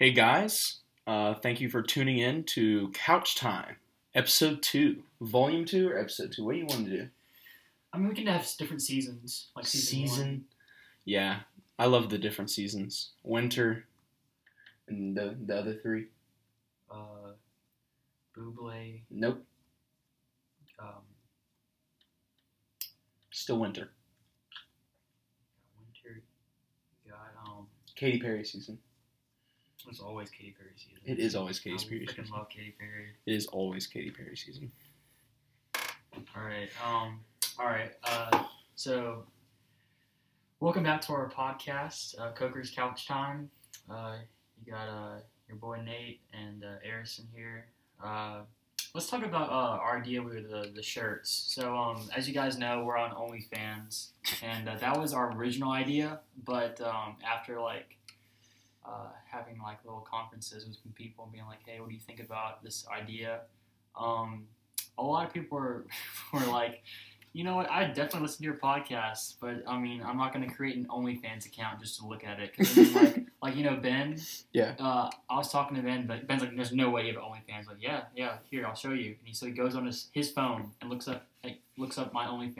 Hey guys, uh, thank you for tuning in to Couch Time, episode two, volume two or episode two. What do you want to do? I mean, we can have different seasons, like season, one. Yeah, I love the different seasons. Winter, and the the other three. Uh, Buble. Nope. Um, Still winter. Winter. Got um. Katy Perry season. It's always Katy Perry season. It is always Katy Perry. I freaking season. love Katy Perry. It is always Katy Perry season. All right. Um. All right. Uh. So, welcome back to our podcast, uh, Coker's Couch Time. Uh, you got uh your boy Nate and uh, Arison here. Uh, let's talk about uh, our idea with the the shirts. So, um, as you guys know, we're on OnlyFans, and uh, that was our original idea. But um, after like uh, having like little conferences with some people and being like, hey, what do you think about this idea? Um, a lot of people were, were like, you know what, I definitely listen to your podcast, but I mean, I'm not going to create an OnlyFans account just to look at it. Because I mean, like, like, you know, Ben, Yeah. uh, I was talking to Ben, but Ben's like, there's no way you have OnlyFans. Like, yeah, yeah, here, I'll show you. And he, so he goes on his, his phone and looks up, like, looks up my OnlyFans.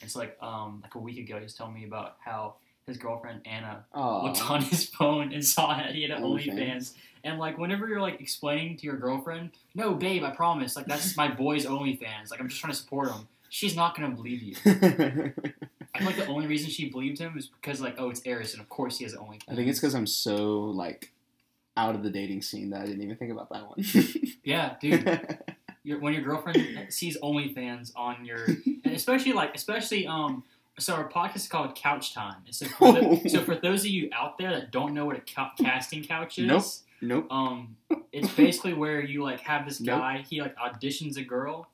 And it's like, um, like a week ago, he was telling me about how his girlfriend Anna looked Oh, on his phone and saw that he had an OnlyFans. And like whenever you're like explaining to your girlfriend, no, babe, I promise, like that's my boy's OnlyFans. Like I'm just trying to support him. She's not gonna believe you. I feel like the only reason she believed him is because like, oh, it's Eris, and of course he has an OnlyFans. I think it's because I'm so like out of the dating scene that I didn't even think about that one. yeah, dude. Your, when your girlfriend sees OnlyFans on your, and especially like, especially um. So our podcast is called Couch Time. And so for, the, so for those of you out there that don't know what a casting couch is, Nope. nope. Um, it's basically where you like have this Nope. guy. He like auditions a girl.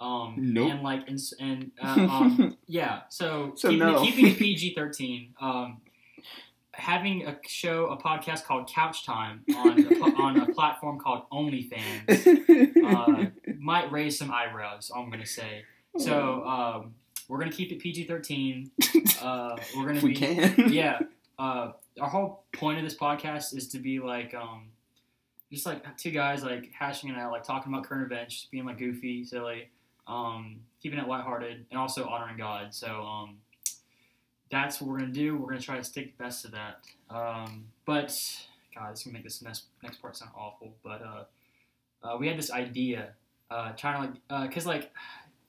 Um, Nope. and like and, and uh, um, yeah. So, So keeping, no. keeping it PG thirteen. Um, having a show, a podcast called Couch Time on a, on a platform called OnlyFans uh, might raise some eyebrows. I'm gonna say. So um, we're gonna keep it PG thirteen. Uh, we're gonna we be can. yeah. Uh, our whole point of this podcast is to be like, um, just like two guys like hashing it out, like talking about current events, just being like goofy, silly, um, keeping it lighthearted, and also honoring God. So um, that's what we're gonna do. We're gonna try to stick best to that. Um, but God, this is gonna make this next next part sound awful. But uh, uh, we had this idea, uh, trying to like, because like.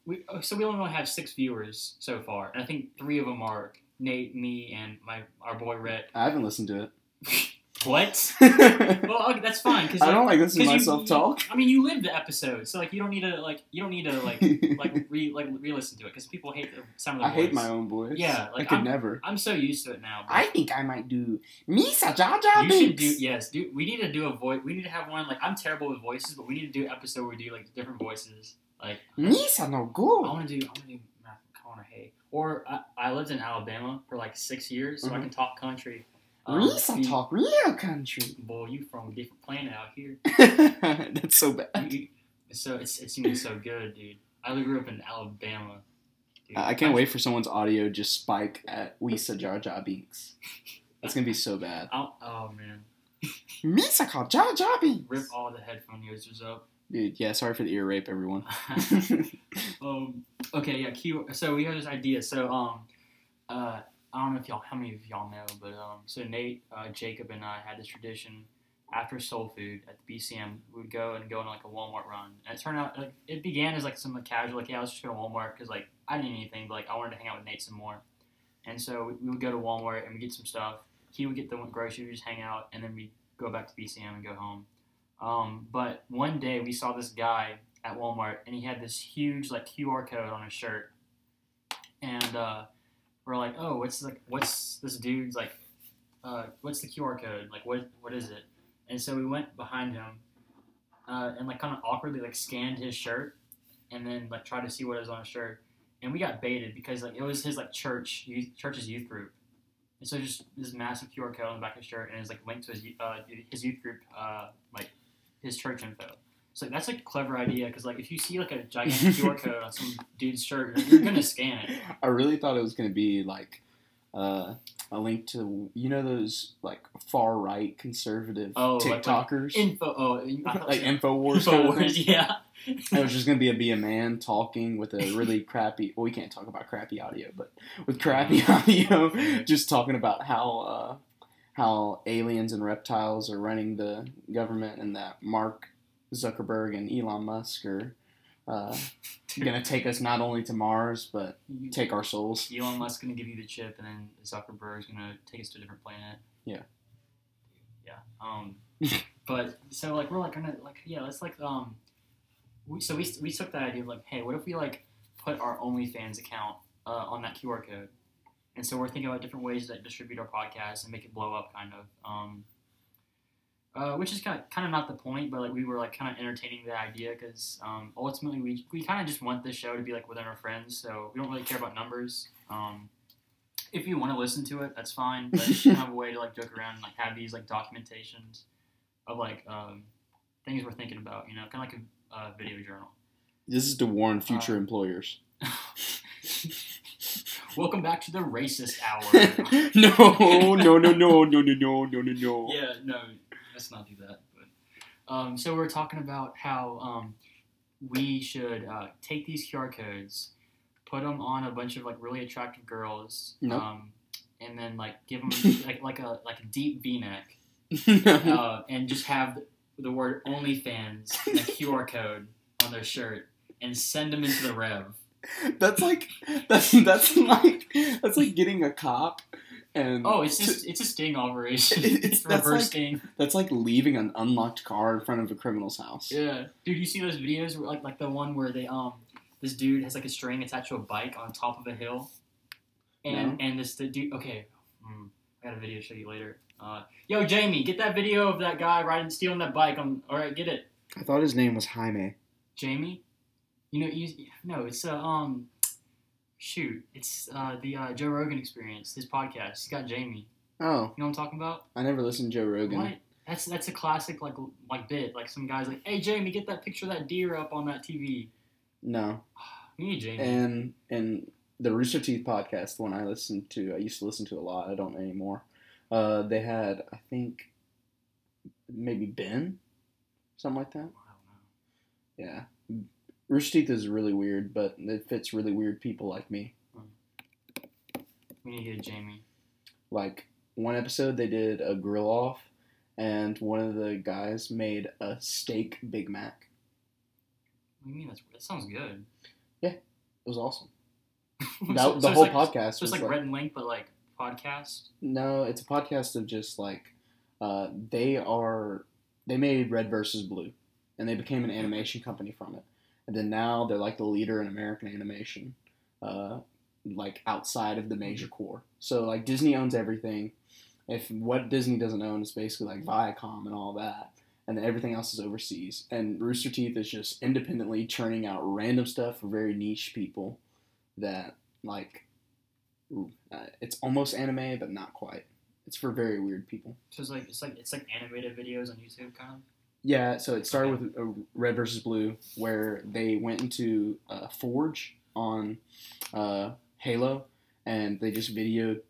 We, uh, so we only have six viewers so far, and I think three of them are Nate, me, and my our boy Rhett. I haven't listened to it. What? Well, okay, that's fine because i don't like listening to 'cause you- myself talk. I mean, you lived the episode, so like you don't need to like you don't need to like like re like re-listen to it because people hate the sound of the. I the hate my own voice. Yeah, I could I'm- never. I'm so used to it now. but I think I might do Misa Jaja you should do yes, do we need to do a voice? We need to have one like I'm terrible with voices, but we need to do an episode where we do like different voices. Like Misa no I go. want to do I want to do Matthew McConaughey. Or I, I lived in Alabama for like six years, so I Mhm. can talk country. Um, Misa you- talk real country. Boy, you from a different planet out here. That's so bad. You- so it's it's gonna be so good, dude. I grew up in Alabama. Dude. I I can't wait for someone's audio just spike at Wisa Jar Jar Binks. That's gonna be so bad. I'll- oh man, Misa called Jar Jar Binks. rip all the headphone users up. Dude, yeah, sorry for the ear rape, everyone. um, okay, yeah. So we have this idea. So um, uh, I don't know if y'all, how many of y'all know, but um, so Nate, uh, Jacob, and I had this tradition. After soul food at the BCM, we would go and go on like a Walmart run. And it turned out like it began as like some like, casual, like yeah, I was just going to Walmart because like I didn't need anything, but like I wanted to hang out with Nate some more. And so we, we would go to Walmart and we get some stuff. He would get the groceries, just hang out, and then we would go back to BCM and go home. Um, but one day we saw this guy at Walmart, and he had this huge like QR code on his shirt, and uh, we're like, oh, what's like, what's this dude's like, uh, what's the QR code? Like, what what is it? And so we went behind him, uh, and like kind of awkwardly like scanned his shirt, and then like tried to see what was on his shirt, and we got baited because like it was his like church youth, church's youth group. And so just this massive QR code on the back of his shirt, and it's like linked to his uh, his youth group, uh, like his church info. So that's a clever idea because like if you see like a gigantic QR code on some dude's shirt, you're, gonna scan it. I really thought it was gonna be like, uh, a link to you know those like far right conservative Oh, like- like TikTokers, Info. Oh, like of thing. Infowars. Yeah. It was just gonna be a be a man talking with a really crappy. Well, we can't talk about crappy audio, but with crappy audio, just talking about how uh, how aliens and reptiles are running the government, and that Mark Zuckerberg and Elon Musk are uh, gonna take us not only to Mars but You- take our souls. Elon Musk's gonna give you the chip, and then Zuckerberg's gonna take us to a different planet. Yeah. Yeah. Um. but so like we're like gonna like yeah let's like um. We, so we we took that idea of like hey what if we like put our OnlyFans account uh, on that QR code, and so we're thinking about different ways to distribute our podcast and make it blow up kind of um. Uh, which is kind of kind of not the point, but like we were like kind of entertaining the idea because um, ultimately we, we kind of just want this show to be like within our friends, so we don't really care about numbers. Um, if you want to listen to it, that's fine. But it's kind of a way to like joke around and like have these like documentations of like um, things we're thinking about, you know, kind of like a uh, video journal. This is to warn future Uh, employers. Welcome back to the racist hour. no, no, no, no, no, no, no, no, no, no. yeah, no, let's not do that. But um, so we're talking about how um, we should uh, take these QR codes, put them on a bunch of like really attractive girls, Nope. um, and then like give them like like a like a deep V-neck, uh, and just have the, the word OnlyFans and a QR code on their shirt, and send them into the Rev. That's like that's that's like that's like getting a cop and Oh, it's just it's a sting operation. It's- It's, reverse like- sting. that's like leaving an unlocked car in front of a criminal's house. Yeah, dude, you see those videos where, like like the one where they um this dude has like a string attached to a bike on top of a hill, and No. and this the dude okay, hmm, I got a video to show you later. Uh, yo Jamie, get that video of that guy riding stealing that bike on. All right, get it, I thought his name was Jaime. Jamie. You know you no, it's uh, um. Shoot, it's uh, the uh, Joe Rogan Experience, his podcast. He's got Jamie. Oh, You know what I'm talking about? I never listened to Joe Rogan. What? That's that's a classic like like bit. Like some guys like, hey Jamie, get that picture of that deer up on that TV. No. You need Jamie. And and the Rooster Teeth podcast, the one I listened to, I used to listen to a lot. I don't anymore. Uh, they had, I think, maybe Ben, something like that. I don't know. Yeah. Rooster Teeth is really weird, but it fits really weird people like me. We need to get Jamie. Like one episode, they did a grill off, and one of the guys made a steak Big Mac. What do you mean? That's, that sounds good. Yeah, it was awesome. That, so the it's whole like, podcast So was like like, Rhett and Link, but like podcast. no, it's a podcast of just like uh, they are they made Red versus Blue, and they became an animation company from it, and then now they're like the leader in American animation, uh, like outside of the major core. So like Disney owns everything. If what Disney doesn't own is basically like Viacom and all that, and then everything else is overseas. And Rooster Teeth is just independently churning out random stuff for very niche people that like. ooh, Uh, it's almost anime, but not quite. It's for very weird people. So it's like it's like it's like animated videos on YouTube, kind of. Yeah, so it started with uh, Red versus Blue, where they went into uh, Forge on uh, Halo, and they just videoed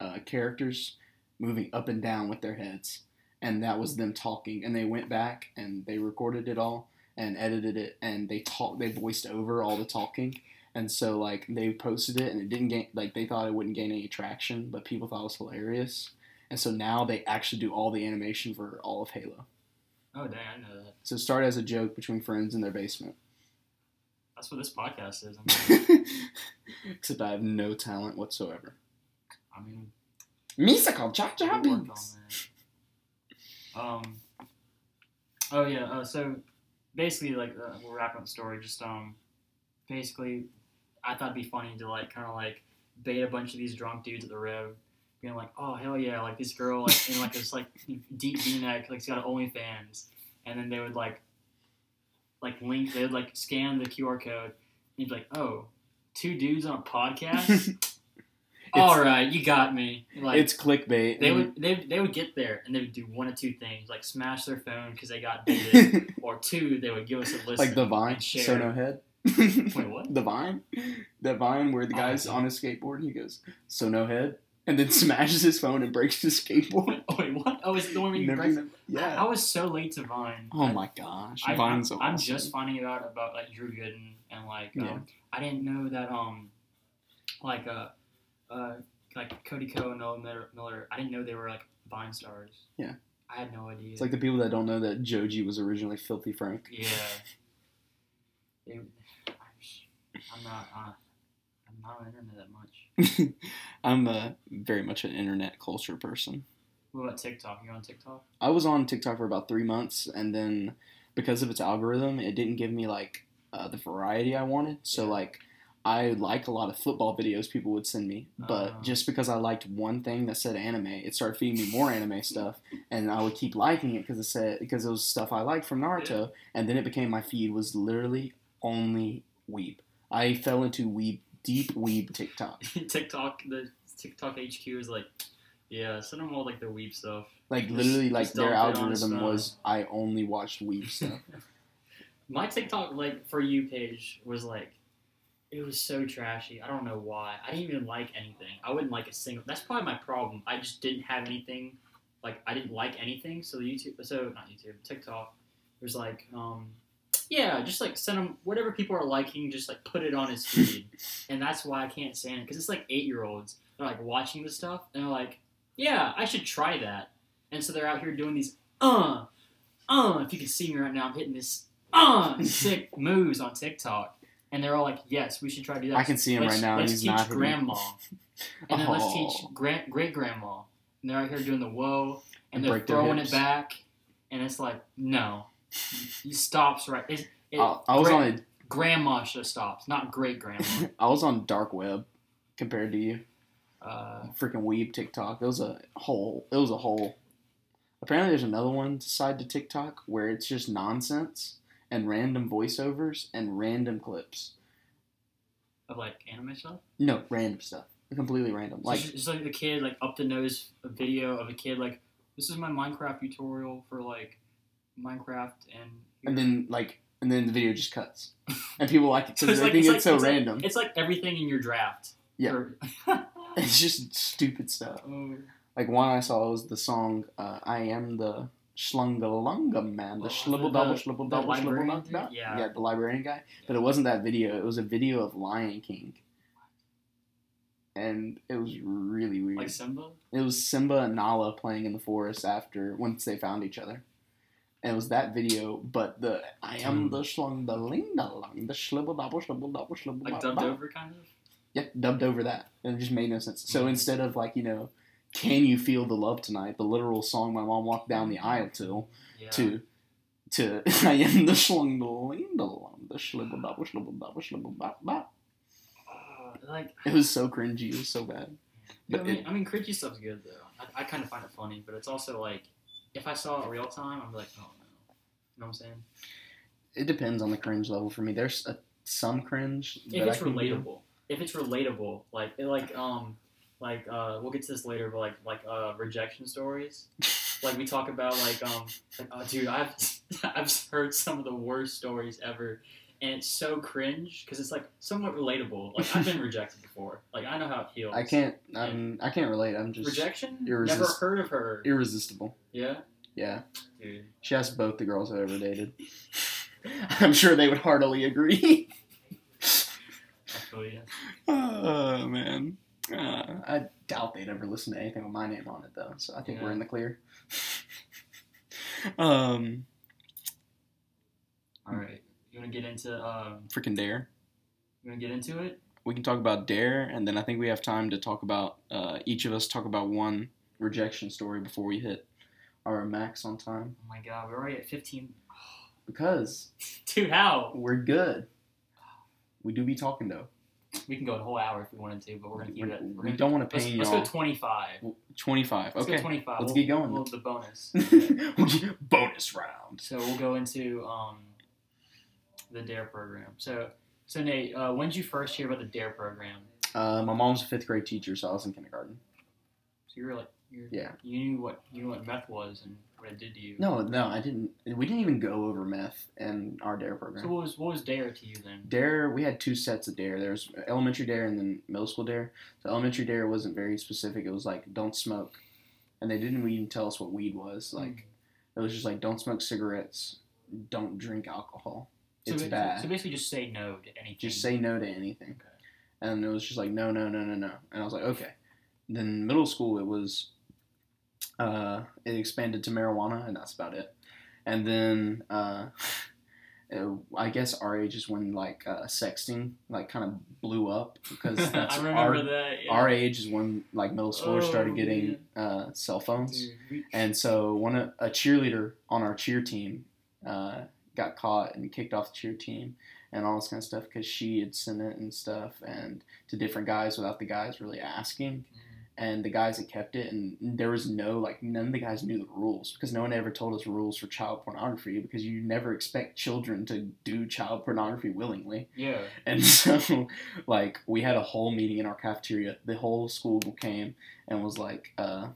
uh, characters moving up and down with their heads, and that was them talking. And they went back and they recorded it all and edited it, and they talk, they voiced over all the talking. And so like they posted it, and it didn't gain like they thought it wouldn't gain any traction, but people thought it was hilarious. And so now they actually do all the animation for all of Halo. Oh dang, I know that. So start as a joke between friends in their basement. That's what this podcast is. I mean, Except I have no talent whatsoever. I mean Musical cha we'll cha beats. Um. Oh yeah. Uh, so basically, like uh, we're wrapping up the story. Just um, basically, I thought it'd be funny to like kind of like bait a bunch of these drunk dudes at the Rev, being like, "Oh hell yeah!" Like this girl like in like this like deep V-neck, like she's got OnlyFans, and then they would like like link, they would like scan the QR code, and you'd be like, oh, two dudes on a podcast." All right, you got me. Like it's clickbait. they would they, they would get there and they would do one of two things like smash their phone because they got baited or two they would give us a list like the Vine, and share. so no head. Wait, what? The Vine, that Vine where the Oh, guy's on his skateboard and he goes, "So no head." And then smashes his phone and breaks his skateboard. Oh, wait, what? Oh, it's the one where you Never even- I, I was so late to Vine. Oh my gosh, I, Vine's I'm, I'm just finding out about like Drew Gooden and like um, Yeah. I didn't know that um like uh uh like Cody Ko and Noah Miller, Miller I didn't know they were like Vine stars. Yeah. I had no idea. It's like the people that don't know that Joji was originally Filthy Frank. yeah. I'm not uh, I'm not on the internet that much. I'm uh, very much an internet culture person. What about TikTok? You on TikTok? I was on TikTok for about three months, and then because of its algorithm, it didn't give me like uh, the variety I wanted. So Yeah. like, I like a lot of football videos people would send me, but Ah. just because I liked one thing that said anime, it started feeding me more anime stuff, and I would keep liking it because it said because it was stuff I liked from Naruto, and then it became my feed was literally only weeb. I fell into weeb deep weeb TikTok. TikTok the TikTok HQ is like yeah, send them all like the weeb stuff. Like Just- literally, like their dump it on his algorithm was I only watched weeb stuff. My TikTok like for you page was like it was so trashy. I don't know why. I didn't even like anything. I wouldn't like a single. That's probably my problem. I just didn't have anything. Like I didn't like anything. So the YouTube, so not YouTube, TikTok was like, um, yeah, just like send them whatever people are liking. Just like put it on his feed, and that's why I can't stand it because it's like eight year olds. They're like watching this stuff and they're like, yeah, I should try that. And so they're out here doing these, uh, uh. If you can see me right now, I'm hitting this uh sick moves on TikTok, and they're all like, "Yes, we should try to do that." I can see him let's, right now, and Let's he's teach grandma, and then let's Oh. teach grand great grandma, and they're out here doing the whoa, and And they're throwing it back, and it's like, no, he stops right. It, it, I, I was gra- on a grandma should stopped, not great grandma. I was on dark web compared to you. Uh, Freaking weeb TikTok. It was a whole. It was a whole. Apparently, there's another one side to TikTok where it's just nonsense and random voiceovers and random clips. of like anime stuff. No, random stuff. Completely random. Like Like just like the kid like up the nose a video of a kid like this is my Minecraft tutorial for like Minecraft and and then like and then the video just cuts, and people like it So because it's they like- think it's it's, like- so it's like- random. it's like everything in your draft. Yeah. Or- it's just stupid stuff. Oh, Like one I saw was the song uh, "I Am the Schlungalunga Man," the Oh, schlibble double schlibble double schlibble librarian dub dude? dub. Yeah. yeah, the librarian guy. But it wasn't that video. It was a video of Lion King, and it was really weird. like Simba. it was Simba and Nala playing in the forest after once they found each other. And it was that video, but the I am the schlung the ling the lung the schlibble double schlibble double schlibble Like dubbed over kind of. Yeah, dubbed over that. And it just made no sense. So Mhm. instead of like, you know, can you feel the love tonight, the literal song my mom walked down the aisle to, Yeah. to to I am the schlung the ling the lung the schlibble double schlibble double schlibble bop bop. Uh, like It was so cringy, it was so bad. Yeah, But I mean, it- I mean, cringy stuff's good though. I, I kind of find it funny, but it's also like, if I saw it real time, I'm like, oh no. You know what I'm saying? It depends on the cringe level for me. There's a, some cringe If that it's I can do. relatable, if it's relatable, like it, like um like uh we'll get to this later, but like like uh rejection stories. Like we talk about like um like oh dude I've I've heard some of the worst stories ever. And it's so cringe because it's like somewhat relatable. Like I've been rejected before. Like I know how it feels. I can't. I'm, I can't relate. I'm just Rejection? irresist- Never heard of her. irresistible. yeah, Yeah, dude. she asked both the girls I've ever dated. I'm sure they would heartily agree. Feel you. oh man, uh, I doubt they'd ever listen to anything with my name on it though. So I think we're in the clear. um, All right. You want to get into um? freaking dare. You want to get into it? We can talk about dare, and then I think we have time to talk about uh, each of us talk about one rejection story before we hit our max on time Oh my god, we're already at 15. because Dude, how? we're good. We do be talking though. We can go a whole hour if we wanted to, but we're gonna keep it. We're we don't want to let's, pain let's y'all. go 25. 25. Let's Okay. go 25. let's We'll- get going. We'll, the bonus. Bonus round. so we'll go into um the Dare program. So so Nate, uh, when did you first hear about the Dare program? Uh, my mom's a fifth grade teacher, so I was in kindergarten. So you were like, you're, Yeah. you knew what you knew what meth was and what it did to you. No, no, I didn't. We didn't even go over meth in our dare program. So what was what was dare to you then? Dare, we had two sets of dare. There was elementary dare and then middle school dare. So elementary dare wasn't very specific. It was like don't smoke, and they didn't even tell us what weed was. Like it was just like don't smoke cigarettes, don't drink alcohol. So it's ba- bad. So basically, just say no to anything. just say no to anything. Okay. And it was just like no, no, no, no, no. And I was like okay. Then middle school it was, uh, it expanded to marijuana and that's about it. And then uh, I guess our age is when like uh, sexting like kind of blew up because that's I remember our that. Yeah. our age is when like middle schoolers Oh, started getting uh, cell phones. Dude, And so one a cheerleader on our cheer team uh, got caught and kicked off the cheer team and all this kind of stuff because she had sent it and stuff and to different guys without the guys really asking. And the guys had kept it, and there was no like none of the guys knew the rules because no one ever told us rules for child pornography because you never expect children to do child pornography willingly. yeah. And so, like, we had a whole meeting in our cafeteria. The whole school came and was like, uh,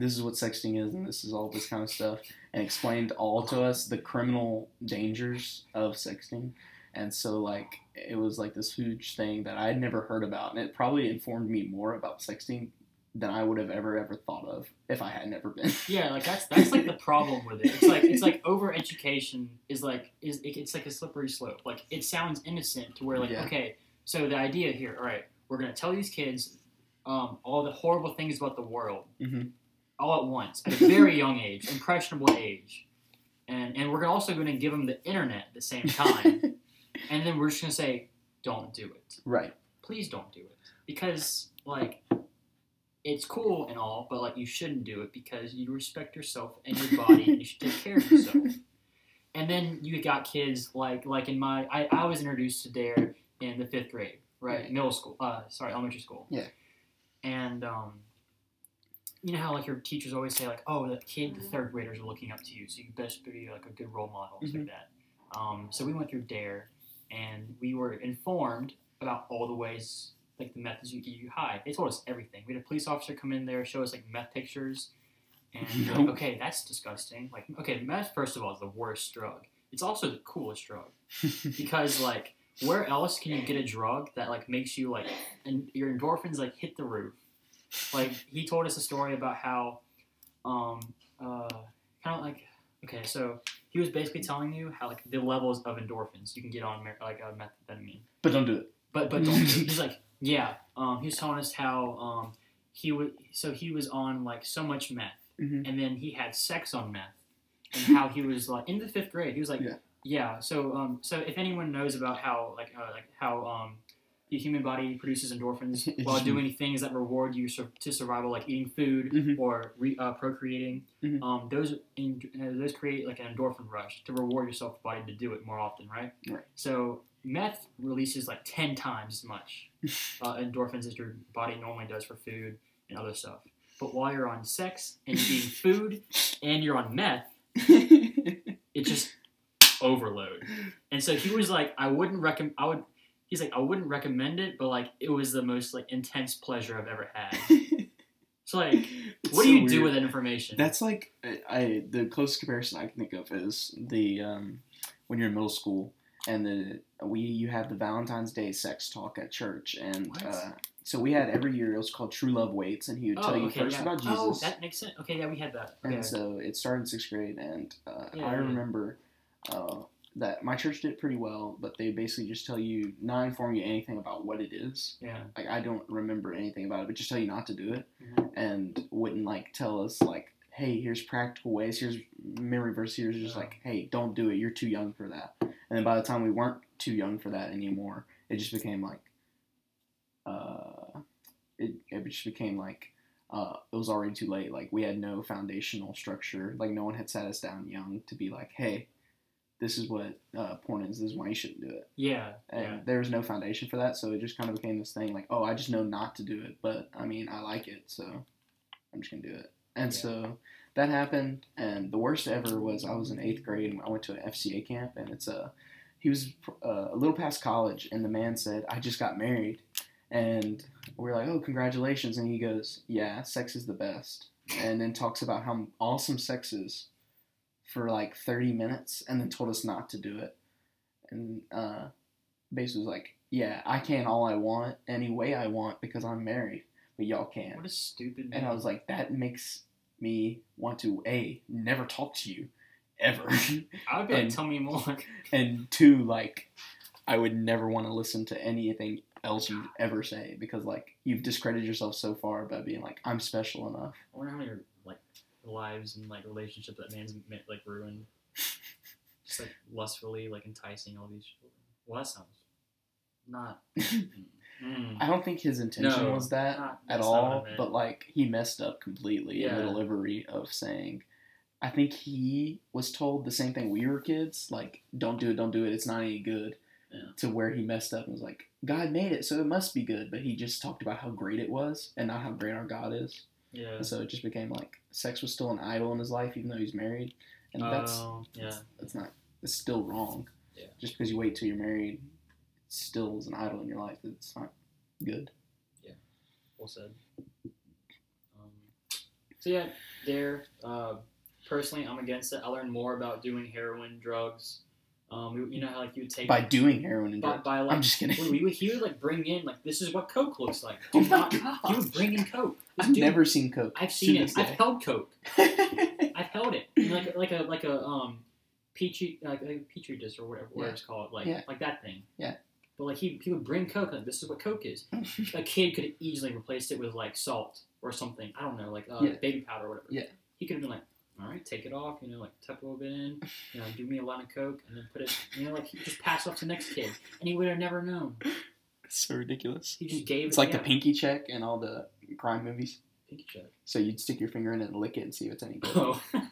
this is what sexting is, and this is all this kind of stuff, and explained all to us the criminal dangers of sexting. And so, like, it was like this huge thing that I had never heard about, and it probably informed me more about sexting than I would have ever, ever thought of if I had never been. Yeah, like that's that's like the problem with it. It's like it's like over education is like is it's like a slippery slope. Like it sounds innocent to where like Yeah. okay, so the idea here, all right, we're gonna tell these kids um, all the horrible things about the world Mhm. All at once at a very young age, impressionable age, and and we're also gonna give them the internet at the same time, and then we're just gonna say, don't do it. Right. please don't do it. Because like it's cool and all but like you shouldn't do it because you respect yourself and your body and you should take care of yourself. And then you got kids like like in my i, I was introduced to dare in the fifth grade right? Yeah. middle school uh sorry elementary school. Yeah. and um you know how like your teachers always say like oh the kid the third graders are looking up to you so you best be like a good role model stuff like that um so we went through dare and we were informed about all the ways like the methods you give you hide. They told us everything. We had a police officer come in there, show us like meth pictures, and like, okay, that's disgusting. Like, okay, meth first of all is the worst drug. It's also the coolest drug because like where else can you get a drug that like makes you like and your endorphins like hit the roof? Like he told us a story about how um uh kind of like okay so he was basically telling you how like the levels of endorphins you can get on like uh, methamphetamine but don't do it. but but don't do it. he's like yeah um he was telling us how um he would so he was on like so much meth Mhm. and then he had sex on meth and how he was like in the fifth grade he was like Yeah. yeah so um so if anyone knows about how like uh, like how um the human body produces endorphins while doing things that reward you sur- to survival like eating food Mhm. or re- uh, procreating Mhm. um those in, uh, those create like an endorphin rush to reward yourself body to do it more often right Right. so meth releases like 10 times as much uh, endorphins as your body normally does for food and other stuff. But while you're on sex and eating food and you're on meth, it just overload. And so he was like, I wouldn't recommend. I would. He's like, I wouldn't recommend it, but like, it was the most like intense pleasure I've ever had. So like, what so do you do with that information? That's like I, I the closest comparison I can think of is the um, when you're in middle school and the we you have the Valentine's Day sex talk at church and uh, so we had every year it was called True Love Waits and he would oh, tell you okay, first yeah. about Jesus Oh, that makes sense. Okay, yeah, we had that. Okay. and so it started in sixth grade and uh, Yeah, I remember uh, that my church did pretty well but they basically just tell you not inform you anything about what it is yeah. like I don't remember anything about it but just tell you not to do it Mhm. and wouldn't like tell us like hey here's practical ways here's memory verse here's just Yeah. like hey don't do it you're too young for that and then by the time we weren't too young for that anymore it just became like uh it, it just became like uh, it was already too late like we had no foundational structure like no one had sat us down young to be like hey this is what uh, porn is this is why you shouldn't do it Yeah. and Yeah. there was no foundation for that so it just kind of became this thing like oh i just know not to do it but i mean i like it so i'm just gonna do it and Yeah. so that happened and the worst ever was i was in eighth grade and i went to an fca camp and it's a he was uh, a little past college and the man said i just got married and we're like oh congratulations and he goes yeah sex is the best and then talks about how awesome sex is for like 30 minutes and then told us not to do it. And uh, basically was like, yeah, I can all I want any way I want because I'm married, but y'all can't. What a stupid. And I was like, that makes me want to a never talk to you ever, I would be like, and- tell me more. and two like I would never want to listen to anything else you ever say because like you've discredited yourself so far by being like I'm special enough. I wonder how many are like lives and like relationships that man's like ruined. Just like lustfully like enticing all these children. Well, that sounds not. Mm. I don't think his intention No, was that not- at that's not what I all, but like he messed up completely in the delivery of saying. I think he was told the same thing we were kids, like don't do it, don't do it, it's not any good. Yeah. To where he messed up and was like, God made it, so it must be good. But he just talked about how great it was and not how great our God is. Yeah. And so it just became like sex was still an idol in his life, even though he's married, and that's Oh, yeah. that's not it's still wrong. Yeah. Just because you wait till you're married, still is an idol in your life. It's not good. Yeah. Well said. Um, so yeah, there. Uh, personally, I'm against it. I learned more about doing heroin, drugs. Um, you- know how like you would take By doing heroin and by, by like I'm just kidding. we, we would, he would like bring in like this is what coke looks like. Oh Do my not- God. He would bring in coke. This I've dude- never seen Coke. I've seen it. I've held coke. I've held it like like a like a um petri like a petri dish or whatever, whatever Yeah. it's called like Yeah. like that thing. Yeah. But like he he would bring coke like this is what coke is. a kid could have easily replaced it with like salt or something. I don't know, like uh, Yeah. baby powder or whatever. Yeah. He could have been like, all right, take it off, you know, like tuck a little bit in, you know, do me a line of coke, and then put it, you know, like he just pass off to the next kid, and he would have never known. It's so ridiculous. He just gave It's it. like yeah, the pinky check in all the crime movies. pinky check. So you'd stick your finger in it and lick it and see if it's any good. Oh,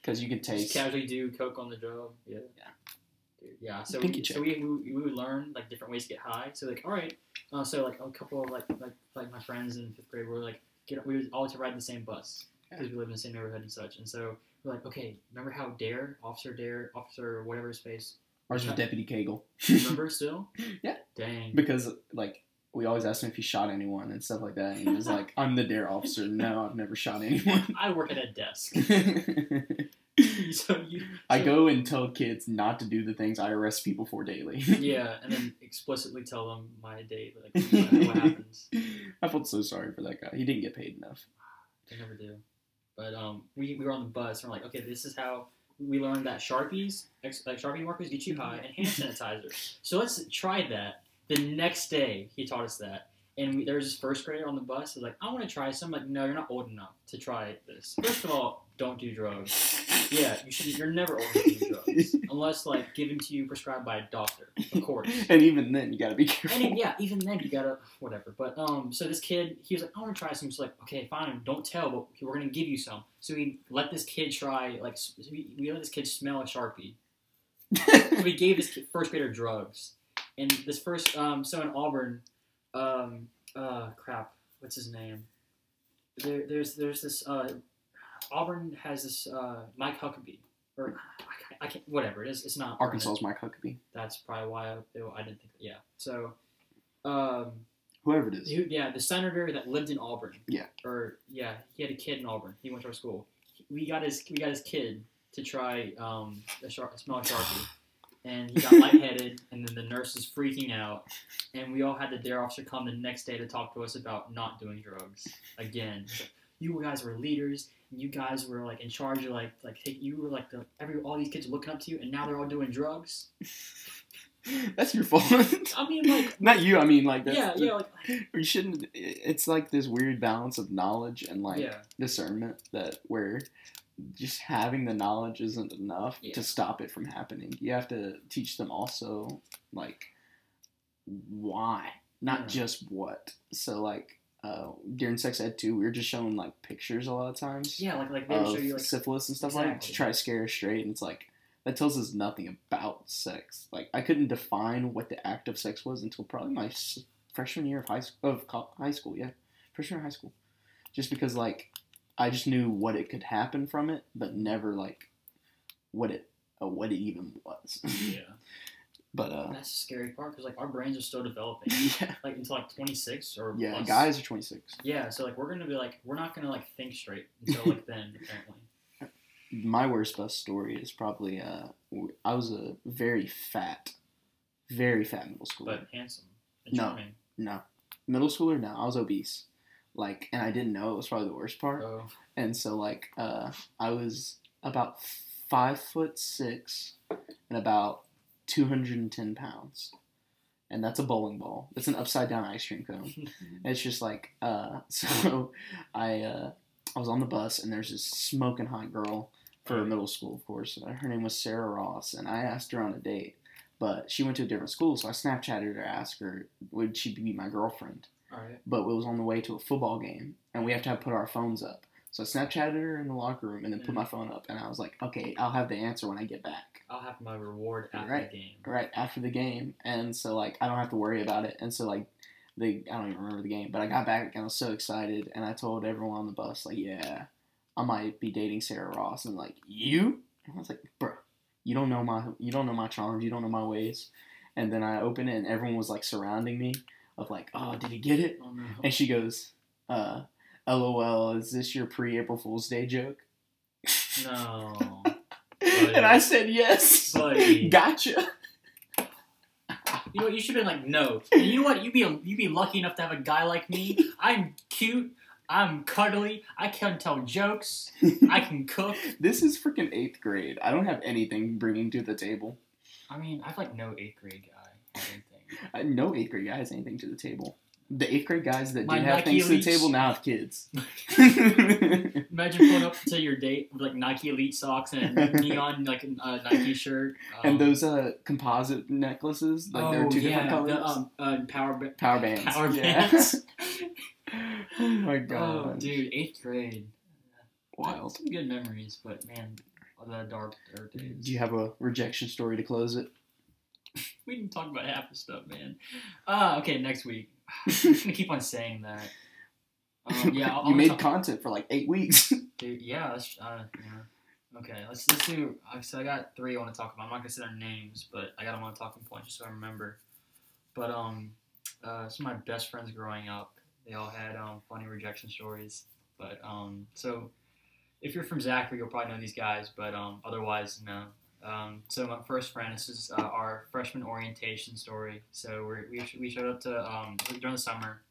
Because you could just taste. casually do coke on the job. Yeah. Yeah. Yeah. So Pinky we, so we, we, we would learn like different ways to get high. So like, all right. Uh, so like a couple of like like like my friends in fifth grade were like, get we would always ride the same bus because we live in the same neighborhood and such. And so we're like, okay, remember how Dare, Officer Dare, Officer whatever his face, Ours was Deputy Kegel. remember still? Yeah. Dang. because like we always asked him if he shot anyone and stuff like that, and he was like, "I'm the dare officer. No, I've never shot anyone." I work at a desk. so you. I go and tell kids not to do the things I arrest people for daily. Yeah, and then explicitly tell them my day, like what happens. I felt so sorry for that guy. He didn't get paid enough. They never do. But um, we, we were on the bus and we're like, okay, this is how we learned that Sharpies, like Sharpie markers get you high, and hand sanitizer. So let's try that. The next day, he taught us that. And we, there was this first grader on the bus. He was like, I want to try some. I'm like, no, you're not old enough to try this. First of all, don't do drugs. Yeah, you should. You're never old enough to do drugs unless like given to you prescribed by a doctor, of course. and even then, you gotta be careful. And yeah, even then you gotta whatever. But um, so this kid, he was like, I want to try some. He's like, okay, fine, don't tell, but we're gonna give you some. So we let this kid try. Like, we, we let this kid smell a sharpie. So we gave this kid, first grader drugs, and this first um, so in Auburn, um, uh, crap, what's his name? There, there's there's this uh, Auburn has this uh, Mike Huckabee or I can't, I can't whatever it is. It's not Arkansas's Mike Huckabee. That's probably why I, I didn't think. Yeah. So, um, Whoever it is. who- yeah, the senator that lived in Auburn. Yeah. Or yeah, he had a kid in Auburn. He went to our school. We got his we got his kid to try um a sharp smell a sharpie, and he got lightheaded, and then the nurse was freaking out, and we all had the dare officer come the next day to talk to us about not doing drugs again. You guys were leaders. You guys were like in charge of like like hey, you were like the every all these kids looking up to you, and now they're all doing drugs. That's your fault. I mean, like Not you. I mean, like that's yeah, yeah, like You shouldn't. It's like this weird balance of knowledge and like yeah, discernment that where just having the knowledge isn't enough Yeah. to stop it from happening. You have to teach them also like why, not Yeah. just what. So like uh, during sex ed too, we were just showing like pictures a lot of times yeah, like like they would of show you like syphilis and stuff like that to try to scare us straight, and it's like. That tells us nothing about sex. Like I couldn't define what the act of sex was until probably my s- freshman year of high school. Of co- high school, yeah, freshman year of high school. Just because like I just knew what it could happen from it, but never like what it uh, what it even was. yeah, But uh, That's the scary part because like our brains are still developing, yeah, like until like 26 or yeah, plus. guys are 26. Yeah, so like we're gonna be like we're not gonna like think straight until like then apparently. My worst bus story is probably uh, I was a very fat, very fat middle schooler. But handsome. No. charming. no, middle schooler. No, I was obese. Like, and I didn't know it was probably the worst part. Oh, And so like uh, I was about five foot six and about two hundred and ten pounds, and that's a bowling ball. It's an upside down ice cream cone. It's just like uh, so I uh, I was on the bus and there's this smoking hot girl for middle school, of course. Her name was Sarah Ross, and I asked her on a date, but she went to a different school, so I Snapchatted her, asked her would she be my girlfriend all right. but it was on the way to a football game, and we have to have put our phones up. So I Snapchatted her in the locker room, and then put my phone up, and I was like, okay, I'll have the answer when I get back, I'll have my reward after Right. the game. right after the game, and so like I don't have to worry about it, and so like the I don't even remember the game, but I got back and I was so excited, and I told everyone on the bus like, yeah, I might be dating Sarah Ross, and like you, and I was like, bro, you don't know my you don't know my charms, you don't know my ways, and then I opened it, and everyone was like surrounding me, of like, oh, did he get it? Oh no. And she goes, uh, LOL, is this your pre April Fool's Day joke? No. and I said, yes. Buddy. Gotcha. You know what? You should have been like, no. And you know what? You'd be you'd be lucky enough to have a guy like me. I'm cute. I'm cuddly. I can tell jokes. I can cook. This is freaking eighth grade. I don't have anything bringing to the table. I mean, I've like no eighth grade guy. anything. Uh, no eighth grade guy has anything to the table. The eighth grade guys that My did have Nike things to the table now have kids. Imagine pulling up to your date with like Nike Elite socks and a neon like uh, Nike shirt. Um, and those uh, composite necklaces, like oh there are two yeah, different colors. the um, uh, power ba- Power bands. power yeah. bands. oh my god. oh, dude, eighth grade. Wild. Some good memories, but man, the dark, dark days. Do you have a rejection story to close it? We didn't talk about half the stuff, man. Uh, okay, next week. I'm just gonna keep on saying that. Um, yeah, I'll, you I'll made talk- content for like eight weeks. Dude, yeah, let's. Uh, yeah. Okay, let's let's do. uh, So I got three I want to talk about. I'm not gonna say their names, but I got them on a talking points just so I remember. But um, uh, some of my best friends growing up, they all had um funny rejection stories. But um, so if you're from Zachary, you'll probably know these guys. But um, otherwise, no. Um, so my first friend, this is uh, our freshman orientation story. So we're, we we showed up to um during the summer,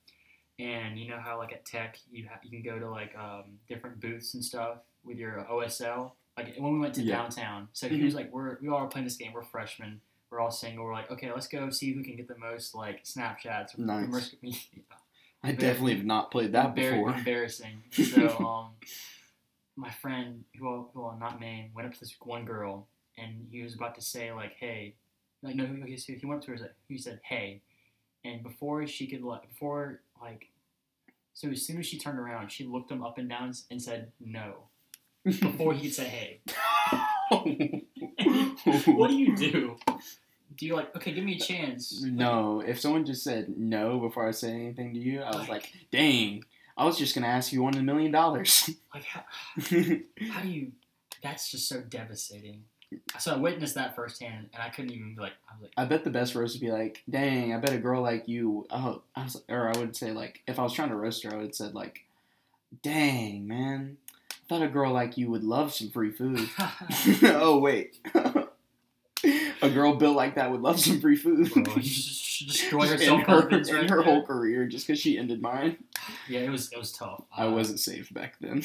and you know how like at Tech you ha- you can go to like um different booths and stuff with your OSL. Like when we went to Yeah. downtown, so he was like, "We're we all are playing this game. We're freshmen. We're all single. We're like, okay, let's go see who can get the most like Snapchats." Nice. yeah. I definitely have not played that Embar- before. Embarrassing. So, um, my friend, who I'll, who I'll not name, went up to this one girl, and he was about to say like, "Hey," like no, he, he went up to her. He said, "Hey," and before she could like, before like, so as soon as she turned around, she looked him up and down and said, "No," before he could say, "Hey." what do you do? Do you like, okay, give me a chance? No, if someone just said no before I said anything to you, I was like, dang, I was just gonna ask you one million dollars. Like, how, how do you? That's just so devastating. So I witnessed that firsthand, and I couldn't even be like, I was like, I bet the best roast would be like, dang, I bet a girl like you. Oh, I was, or I would say like, if I was trying to roast her, I would have said like, dang, man, I thought a girl like you would love some free food. oh wait, a girl built like that would love some free food. Bro, you just destroy her in her, in right her whole career just because she ended mine. Yeah, it was it was tough. I Uh, wasn't safe back then.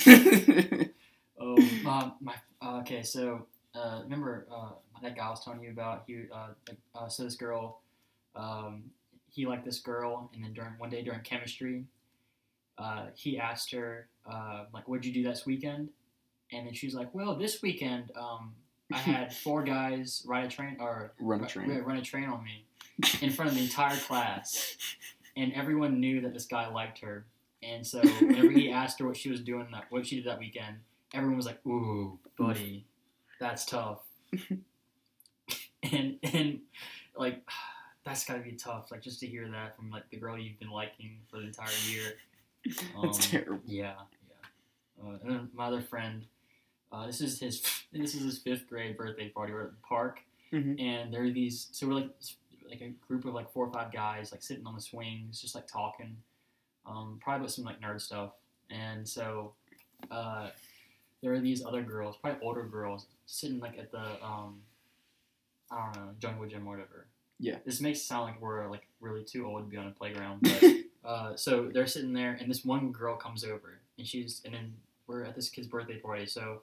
Oh, um, my okay. So uh, remember uh, that guy I was telling you about? He uh, uh, so this girl, um, he liked this girl, and then during one day during chemistry, uh, he asked her uh, like, "What'd you do this weekend?" And then she was like, "Well, this weekend, um, I had four guys ride a train or Run a train. run a train on me in front of the entire class, and everyone knew that this guy liked her." And so whenever he asked her what she was doing, that what she did that weekend, everyone was like, "Ooh, buddy, that's tough." and and like that's gotta be tough, like just to hear that from like the girl you've been liking for the entire year. Um, That's terrible. Yeah, yeah. Uh, and then my other friend, uh, this is his this is his fifth grade birthday party. We're at the park, Mhm. and there are these. So we're like like a group of like four or five guys like sitting on the swings, just like talking, um, probably about some like nerd stuff. And so uh, there are these other girls, probably older girls, sitting like at the um, I don't know jungle gym or whatever. Yeah. This makes it sound like we're like really too old to be on a playground, but uh, so they're sitting there, and this one girl comes over, and she's, and then we're at this kid's birthday party. So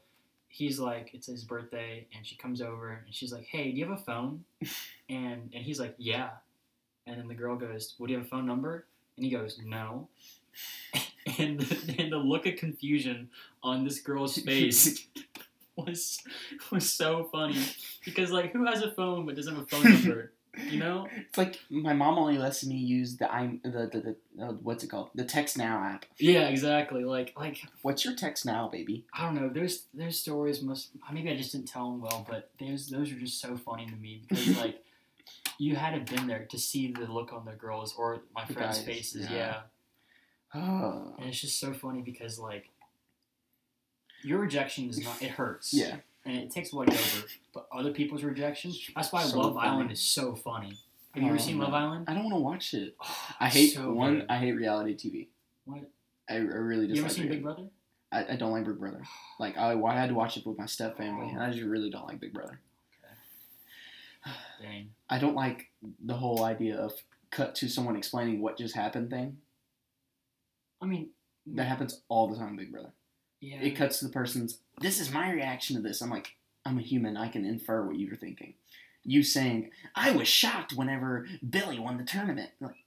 he's like, it's his birthday, and she comes over, and she's like, "Hey, do you have a phone?" and and he's like, "Yeah." And then the girl goes, "Well, do you have a phone number?" And he goes, "No." and the, and the look of confusion on this girl's face was was so funny because like who has a phone but doesn't have a phone number? You know? It's like my mom only lets me use the i the the, the uh, what's it called the Text Now app. Yeah, exactly. Like like What's your Text Now, baby? I don't know. There's there's stories must maybe I just didn't tell them well, but there's those are just so funny to me because like you had to been there to see the look on the girls or my friends' guys, faces. yeah. Yeah. Oh. and it's just so funny because like your rejection is not it hurts. Yeah. and it takes a while to get over. But other people's rejection, that's why So Love funny. Island is so funny. Have you ever Oh, seen no. Love Island? I don't want to watch it. Oh, I hate so one. good. I hate reality TV. What? I, I really You ever seen. Big Brother? I, I don't like Big Brother. Like I, I had to watch it with my step family, and I just really don't like Big Brother. Okay. Dang. I don't like the whole idea of cut to someone explaining what just happened thing. I mean, That happens all the time, Big Brother. yeah. It cuts to the person's. This is my reaction to this. I'm like, I'm a human. I can infer what you were thinking. You saying, I was shocked whenever Billy won the tournament. Like,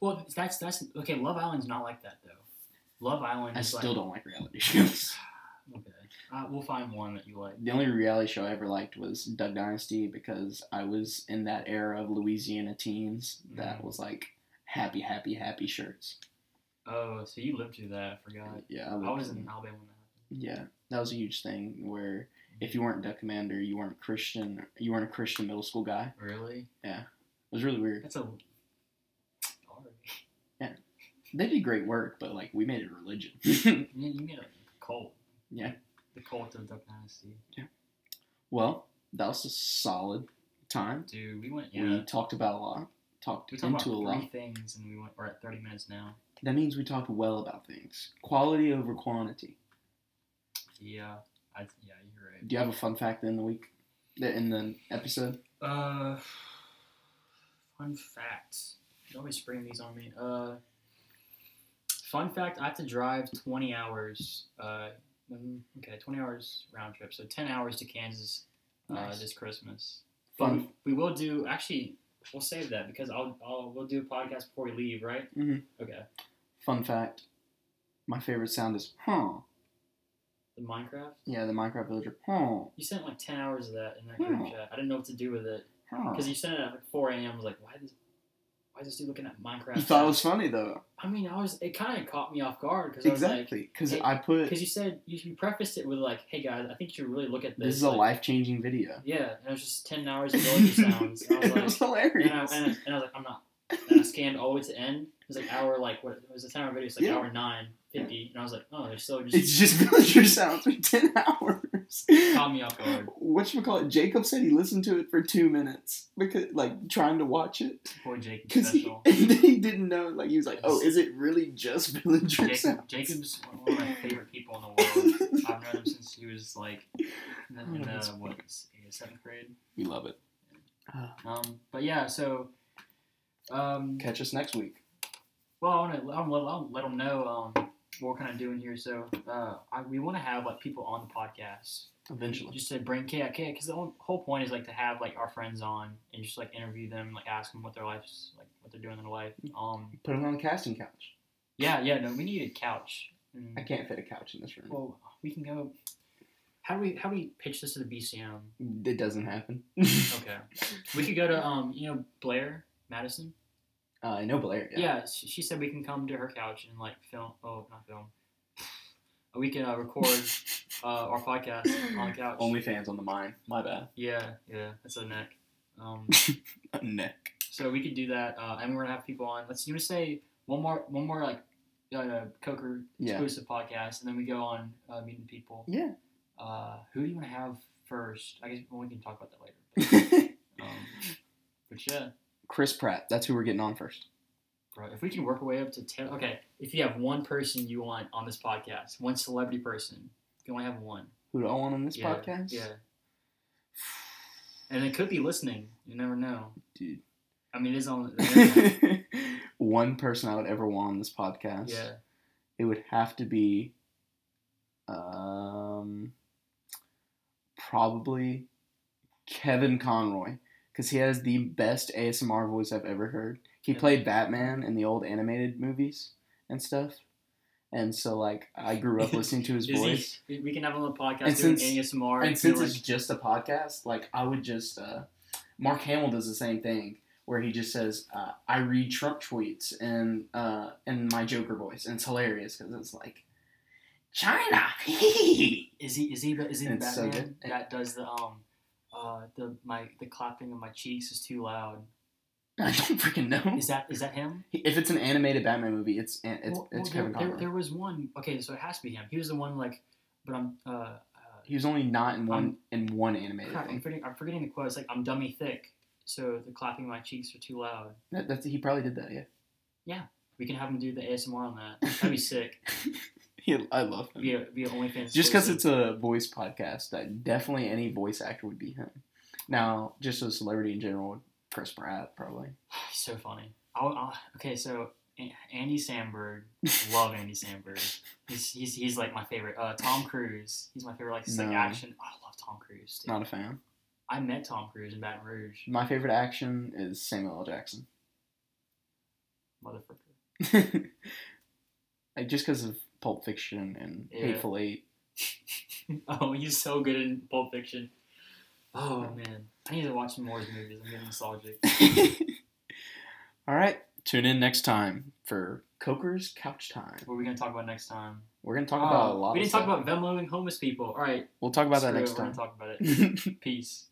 well, that's that's okay. Love Island's not like that though. Love Island I is still like don't like reality shows. okay. Uh, we'll find one that you like. The only reality show I ever liked was Duck Dynasty because I was in that era of Louisiana teens that Mhm. was like happy, happy, happy shirts. Oh, so you lived through that? I forgot. Yeah, I lived was in. Alabama when that happened. Yeah, that was a huge thing where if you weren't Duck Commander, you weren't Christian. You weren't a Christian middle school guy. Really? Yeah, it was really weird. That's a. Yeah. They did great work, but like we made it a religion. You you made a cult. Yeah. The cult of Duck Dynasty. Yeah. Well, that was a solid time. Dude, we went. We talked about a lot. Talked We talked into a lot. three things, and we went. We're at thirty minutes now. That means we talk well about things. Quality over quantity. Yeah. I. Yeah, you're right. Do you have a fun fact in the week? In the episode? Uh, fun facts. You always spring these on me. Uh, fun fact: I have to drive 20 hours. Uh, mm, okay, 20 hours round trip. So 10 hours to Kansas uh, Nice. this Christmas. Fun. We will do. Actually, we'll save that because I'll. I'll we'll do a podcast before we leave, right? Mhm. Okay. Fun fact. My favorite sound is huh. The Minecraft. Yeah, the Minecraft villager. Huh. You sent like 10 hours of that in that group chat. I didn't know what to do with it Huh. because you sent it at like 4 a.m. I was like, why is why is this dude looking at Minecraft? You thought it was funny though. I mean, I was. It kind of caught me off guard because I like, Exactly. Because Hey, I put because you said you, you prefaced it with like, "Hey guys, I think you should really look at this." this is a like, life changing video. Yeah, and it was just ten hours of villager sounds. And I it was was hilarious. and I, and, I, and I was like, I'm not. And I scanned all the way to the end. It was like hour like what? It was a ten hour video. It's like Yeah. hour nine fifty, and I was like, oh, they're still just it's just villager sounds for ten hours. caught me off guard. What you call it? Jacob said he listened to it for two minutes because, like, trying to watch it Poor Jacob because he, special. he didn't know. Like, he was like, "Oh, is it really just villager Jacob, sounds?" Jacob's one of my favorite people in the world. I've known him since he was like in the, in Oh, the what seventh grade. We love it. Um, but yeah, so um, Catch us next week. Well, I want to let, let, let them know um, what we're kind of doing here. So uh, I, we want to have like people on the podcast Eventually. just to bring KIK because the whole, whole point is like to have like our friends on and just like interview them, like ask them what their life's like, what they're doing in their life. Um, Put them on the casting couch. yeah, yeah. No, we need a couch. And, I can't fit a couch in this room. well, we can go. How do we how do we pitch this to the BCM? It doesn't happen. Okay, we could go to um you know Blair Madison. uh, I know Blair. Yeah. Yeah, she, she said we can come to her couch and like film. Oh, not film. We can uh, record uh, our podcast on the couch. OnlyFans on the mind. My bad. Yeah, yeah, that's a neck. Um, A neck. so we could do that, uh, and we're gonna have people on. Let's you want to say one more, one more like uh, Coker Yeah. exclusive podcast, and then we go on uh, meeting people. Yeah. Uh, who do you want to have first. I guess well, we can talk about that later. Um, but yeah, Chris Pratt. That's who we're getting on first. bro, if we can work our way up to ten. Okay, if you have one person you want on this podcast, one celebrity person, you only have one. Who do I want on this yeah, podcast? Yeah. And it could be listening. You never know. Dude. I mean, it's on. One person I would ever want on this podcast. yeah. It would have to be um probably Kevin Conroy. Because he has the best ASMR voice I've ever heard. He Yeah. played Batman in the old animated movies and stuff. And so like I grew up listening to his Is he- voice. we can have him on the podcast And doing since- ASMR. and since like, it's just a podcast, like I would just uh, Mark Hamill does the same thing where he just says, uh, "I read Trump tweets and uh, in my Joker voice," and it's hilarious because it's like China. Is he is he the is he the It's so Batman that does the um uh the my the clapping of my cheeks is too loud? I don't freaking know. Is that is that him? If it's an animated Batman movie, it's it's Well- it's well, Kevin there, there, there was one. Okay, so it has to be him. He was the one like, but I'm uh, uh He was only not in one in one animated crap, I'm forgetting, I'm forgetting the quote. It's like I'm dummy thick, so the clapping of my cheeks are too loud. That, that's he probably did that. Yeah. Yeah, We can have him do the ASMR on that. That'd be sick. he, I love him. Be a be a OnlyFans. Just because it's a voice podcast, that definitely any voice actor would be him. Now, just a celebrity in general, Chris Pratt probably. So funny. I'll, I'll, okay, so Andy Samberg, love Andy Samberg. He's, he's he's like my favorite. Uh, Tom Cruise, he's my favorite. Like, it's like action. Oh, I love Tom Cruise. Dude. Not a fan. I met Tom Cruise in Baton Rouge, My favorite action is Samuel L. Jackson. motherfucker. like just because of Pulp Fiction and Yeah. Hateful Eight. oh, he's so good in Pulp Fiction. Oh man, I need to watch some more of his movies. I'm getting nostalgic. All right, tune in next time for Coker's Couch Time. What are we gonna talk about next time? We're gonna talk about a Oh, lot. We didn't talk stuff. about Venmoing homeless people. All right, We'll talk about that screw it, next we're gonna time. talk about it. Peace.